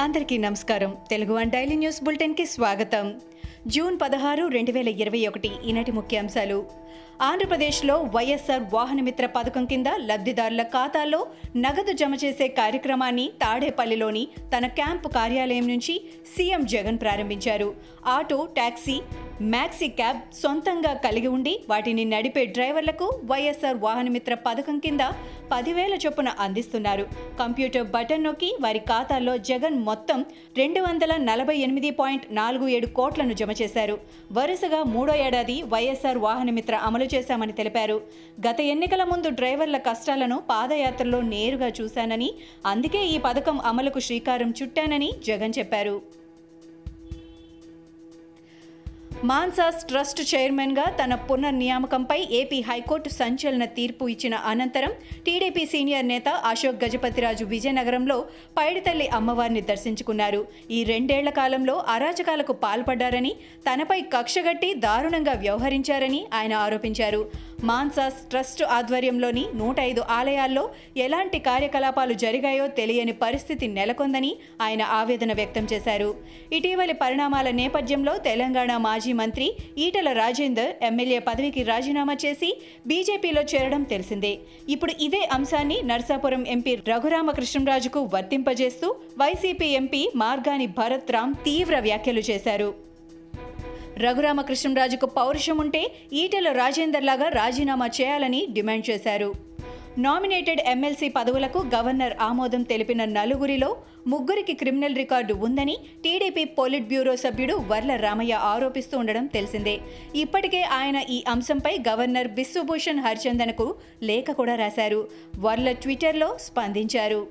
అందరికీ నమస్కారం. Telugu one daily news బులెటిన్కి స్వాగతం. జూన్ పదహారు రెండు వేల ఇరవై ఒకటి ఈనాటి ముఖ్యాంశాలు. ఆంధ్రప్రదేశ్లో వైఎస్ఆర్ వాహనమిత్ర పథకం కింద లబ్ధిదారుల ఖాతాల్లో నగదు జమ చేసే కార్యక్రమాన్ని తాడేపల్లిలోని తన క్యాంపు కార్యాలయం నుంచి సీఎం జగన్ ప్రారంభించారు. ఆటో టాక్సీ మ్యాక్సీ క్యాబ్ సొంతంగా కలిగి ఉండి వాటిని నడిపే డ్రైవర్లకు వైఎస్ఆర్ వాహనమిత్ర పథకం కింద పదివేల చొప్పున అందిస్తున్నారు. కంప్యూటర్ బటన్ నొక్కి వారి ఖాతాల్లో జగన్ మొత్తం రెండు వందల నలభై ఎనిమిది పాయింట్ నాలుగు ఏడు కోట్లను జమ చేశారు. వరుసగా మూడో ఏడాది వైఎస్ఆర్ వాహనమిత్ర అమలు చేశామని తెలిపారు. గత ఎన్నికల ముందు డ్రైవర్ల కష్టాలను పాదయాత్రలో నేరుగా చూశానని అందుకే ఈ పథకం అమలుకు శ్రీకారం చుట్టానని జగన్ చెప్పారు. మాన్సాస్ ట్రస్ట్ చైర్మన్గా తన పునర్నియామకంపై ఏపీ హైకోర్టు సంచలన తీర్పు ఇచ్చిన అనంతరం టీడీపీ సీనియర్ నేత అశోక్ గజపతిరాజు విజయనగరంలో పైడితల్లి అమ్మవారిని దర్శించుకున్నారు. ఈ రెండేళ్ళ కాలంలో అరాచకాలకు పాల్పడ్డారని తనపై కక్షగట్టి దారుణంగా వ్యవహరించారని ఆయన ఆరోపించారు. మాన్సాస్ ట్రస్ట్ ఆధ్వర్యంలోని నూట ఐదు ఆలయాల్లో ఎలాంటి కార్యకలాపాలు జరిగాయో తెలియని పరిస్థితి నెలకొందని ఆయన ఆవేదన వ్యక్తం చేశారు. ఇటీవలి పరిణామాల నేపథ్యంలో తెలంగాణ మాజీ మంత్రి ఈటల రాజేందర్ ఎమ్మెల్యే పదవికి రాజీనామా చేసి బీజేపీలో చేరడం తెలిసిందే. ఇప్పుడు ఇదే అంశాన్ని నర్సాపురం ఎంపీ రఘురామకృష్ణరాజుకు వర్తింపజేస్తూ వైసీపీ ఎంపీ మార్గాని భరత్ రామ్ తీవ్ర వ్యాఖ్యలు చేశారు. రఘురామకృష్ణరాజుకు పౌరుషం ఉంటే ఈటెల రాజేందర్ లాగా రాజీనామా చేయాలని డిమాండ్ చేశారు. నామినేటెడ్ ఎమ్మెల్సీ పదవులకు గవర్నర్ ఆమోదం తెలిపిన నలుగురిలో ముగ్గురికి క్రిమినల్ రికార్డు ఉందని టీడీపీ పోలిట్ బ్యూరో సభ్యుడు వర్ల రామయ్య ఆరోపిస్తూ ఉండడం తెలిసిందే. ఇప్పటికే ఆయన ఈ అంశంపై గవర్నర్ బిశ్వభూషణ్ హరిచందన్కు లేఖ కూడా రాశారు. వర్ల ట్విట్టర్లో స్పందించారు.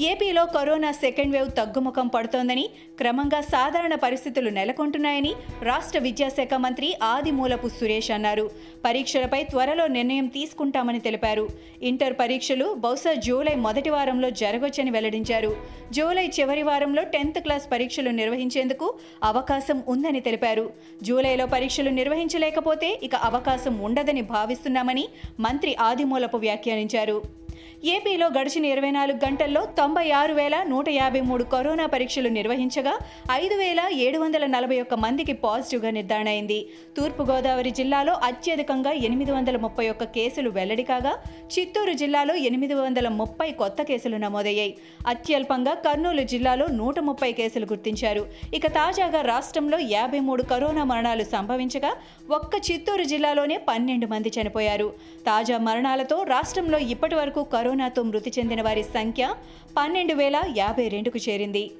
ఏపీలో కరోనా సెకండ్ వేవ్ తగ్గుముఖం పడుతోందని క్రమంగా సాధారణ పరిస్థితులు నెలకొంటున్నాయని రాష్ట్ర విద్యాశాఖ మంత్రి ఆదిమూలపు సురేష్ అన్నారు. పరీక్షలపై త్వరలో నిర్ణయం తీసుకుంటామని తెలిపారు. ఇంటర్ పరీక్షలు బహుశా జూలై మొదటి వారంలో జరగొచ్చని వెల్లడించారు. జూలై చివరి వారంలో టెన్త్ క్లాస్ పరీక్షలు నిర్వహించేందుకు అవకాశం ఉందని తెలిపారు. జూలైలో పరీక్షలు నిర్వహించలేకపోతే ఇక అవకాశం ఉండదని భావిస్తున్నామని మంత్రి ఆదిమూలపు వ్యాఖ్యానించారు. ఏపీలో గడిచిన ఇరవై నాలుగు గంటల్లో తొంభై ఆరు వేల నూట యాభై మూడు కరోనా పరీక్షలు నిర్వహించగా ఐదు వేల ఏడు వందల నలభై ఒక్క మందికి పాజిటివ్గా నిర్ధారణ అయింది తూర్పుగోదావరి జిల్లాలో అత్యధికంగా ఎనిమిది వందల ముప్పై ఒక్క కేసులు వెల్లడి కాగా చిత్తూరు జిల్లాలో ఎనిమిది వందల ముప్పై కొత్త కేసులు నమోదయ్యాయి. అత్యల్పంగా కర్నూలు జిల్లాలో నూట ముప్పై కేసులు గుర్తించారు. ఇక తాజాగా రాష్ట్రంలో యాభై మూడు కరోనా మరణాలు సంభవించగా ఒక్క చిత్తూరు జిల్లాలోనే పన్నెండు మంది చనిపోయారు. తాజా మరణాలతో రాష్ట్రంలో ఇప్పటి వరకు కరోనాతో మృతి చెందిన వారి సంఖ్య పన్నెండు వేల యాభై రెండుకు చేరింది.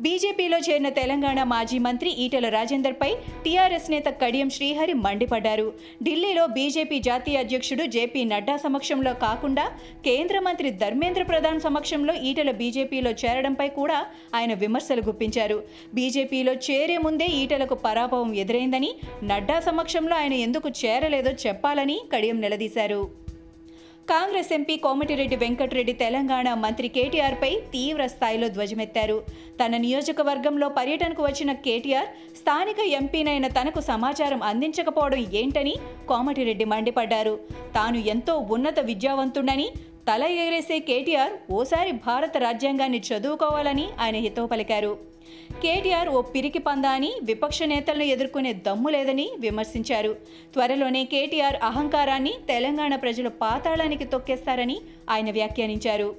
బీజేపీలో చేరిన తెలంగాణ మాజీ మంత్రి ఈటెల రాజేందర్పై టీఆర్ఎస్ నేత కడియం శ్రీహరి మండిపడ్డారు. ఢిల్లీలో బీజేపీ జాతీయ అధ్యక్షుడు జేపీ నడ్డా సమక్షంలో కాకుండా కేంద్ర మంత్రి ధర్మేంద్ర ప్రధాన్ సమక్షంలో ఈటెల బీజేపీలో చేరడంపై కూడా ఆయన విమర్శలు గుప్పించారు. బీజేపీలో చేరే ముందే ఈటలకు పరాభవం ఎదురైందని నడ్డా సమక్షంలో ఆయన ఎందుకు చేరలేదో చెప్పాలని కడియం నిలదీశారు. కాంగ్రెస్ ఎంపీ కోమటిరెడ్డి వెంకటరెడ్డి తెలంగాణ మంత్రి కేటీఆర్పై తీవ్ర స్థాయిలో ధ్వజమెత్తారు. తన నియోజకవర్గంలో పర్యటనకు వచ్చిన కేటీఆర్ స్థానిక ఎంపీనైన తనకు సమాచారం అందించకపోవడం ఏంటని కోమటిరెడ్డి మండిపడ్డారు. తాను ఎంతో ఉన్నత విద్యావంతుడని తల ఎగరేసే కేటీఆర్ ఓసారి భారత రాజ్యాంగాన్ని చదువుకోవాలని ఆయన హితవు పలికారు. కేటీఆర్ ఓ పిరికి పందా అని విపక్ష నేతలను ఎదుర్కొనే దమ్ము లేదని విమర్శించారు. త్వరలోనే కేటీఆర్ అహంకారాన్ని తెలంగాణ ప్రజలు పాతాళానికి తొక్కేస్తారని ఆయన వ్యాఖ్యానించారు.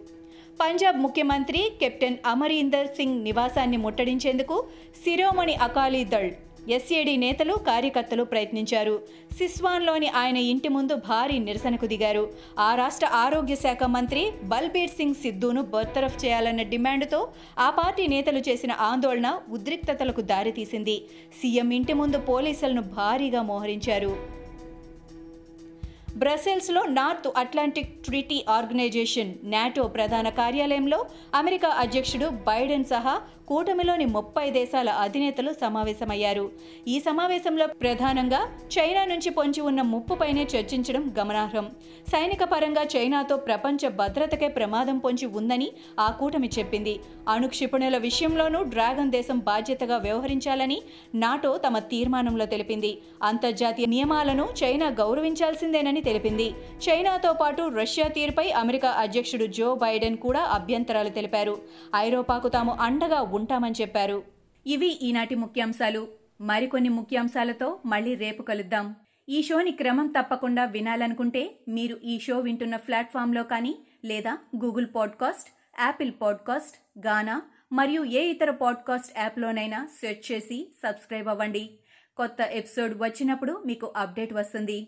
పంజాబ్ ముఖ్యమంత్రి కెప్టెన్ అమరీందర్ సింగ్ నివాసాన్ని ముట్టడించేందుకు శిరోమణి అకాలీ దళ్ ఎస్ఏడి నేతలు కార్యకర్తలు ప్రయత్నించారు. సిస్వాన్లోని ఆయన ఇంటి ముందు భారీ నిరసనకు దిగారు. ఆ రాష్ట్ర ఆరోగ్య శాఖ మంత్రి బల్బీర్ సింగ్ సిద్ధూను బర్తరఫ్ చేయాలన్న డిమాండ్తో ఆ పార్టీ నేతలు చేసిన ఆందోళన ఉద్రిక్తతలకు దారితీసింది. సీఎం ఇంటి ముందు పోలీసులను భారీగా మోహరించారు. బ్రసెల్స్లో North Atlantic Treaty Organization NATO ప్రధాన కార్యాలయంలో అమెరికా అధ్యక్షుడు బైడెన్ సహా కూటమిలోని ముప్పై దేశాల అధినేతలు సమావేశమయ్యారు. ఈ సమావేశంలో ప్రధానంగా చైనా నుంచి పొంచి ఉన్న ముప్పుపైనే చర్చించడం గమనార్హం. సైనిక పరంగా చైనాతో ప్రపంచ భద్రతకే ప్రమాదం పొంచి ఉందని ఆ కూటమి చెప్పింది. అణు క్షిపణుల విషయంలోనూ డ్రాగన్ దేశం బాధ్యతగా వ్యవహరించాలని నాటో తమ తీర్మానంలో తెలిపింది. అంతర్జాతీయ నియమాలను చైనా గౌరవించాల్సిందేనని తెలిపింది. చైనాతో పాటు రష్యా తీరుపై అమెరికా అధ్యక్షుడు జో బైడెన్ కూడా అభ్యంతరాలు తెలిపారు. ఐరోపాకు తాము అండగా ఉంటామని చెప్పారు. ఇవి ఈనాటి ముఖ్యాంశాలు. మరికొన్ని ముఖ్యాంశాలతో మళ్ళీ రేపు కలుద్దాం. ఈ షోని క్రమం తప్పకుండా వినాలనుకుంటే మీరు ఈ షో వింటున్న ప్లాట్ఫామ్లో కానీ లేదా Google podcast Apple podcast Gaana మరియు ఏ ఇతర పాడ్కాస్ట్ యాప్లోనైనా సెర్చ్ చేసి సబ్స్క్రైబ్ అవ్వండి. కొత్త ఎపిసోడ్ వచ్చినప్పుడు మీకు అప్డేట్ వస్తుంది.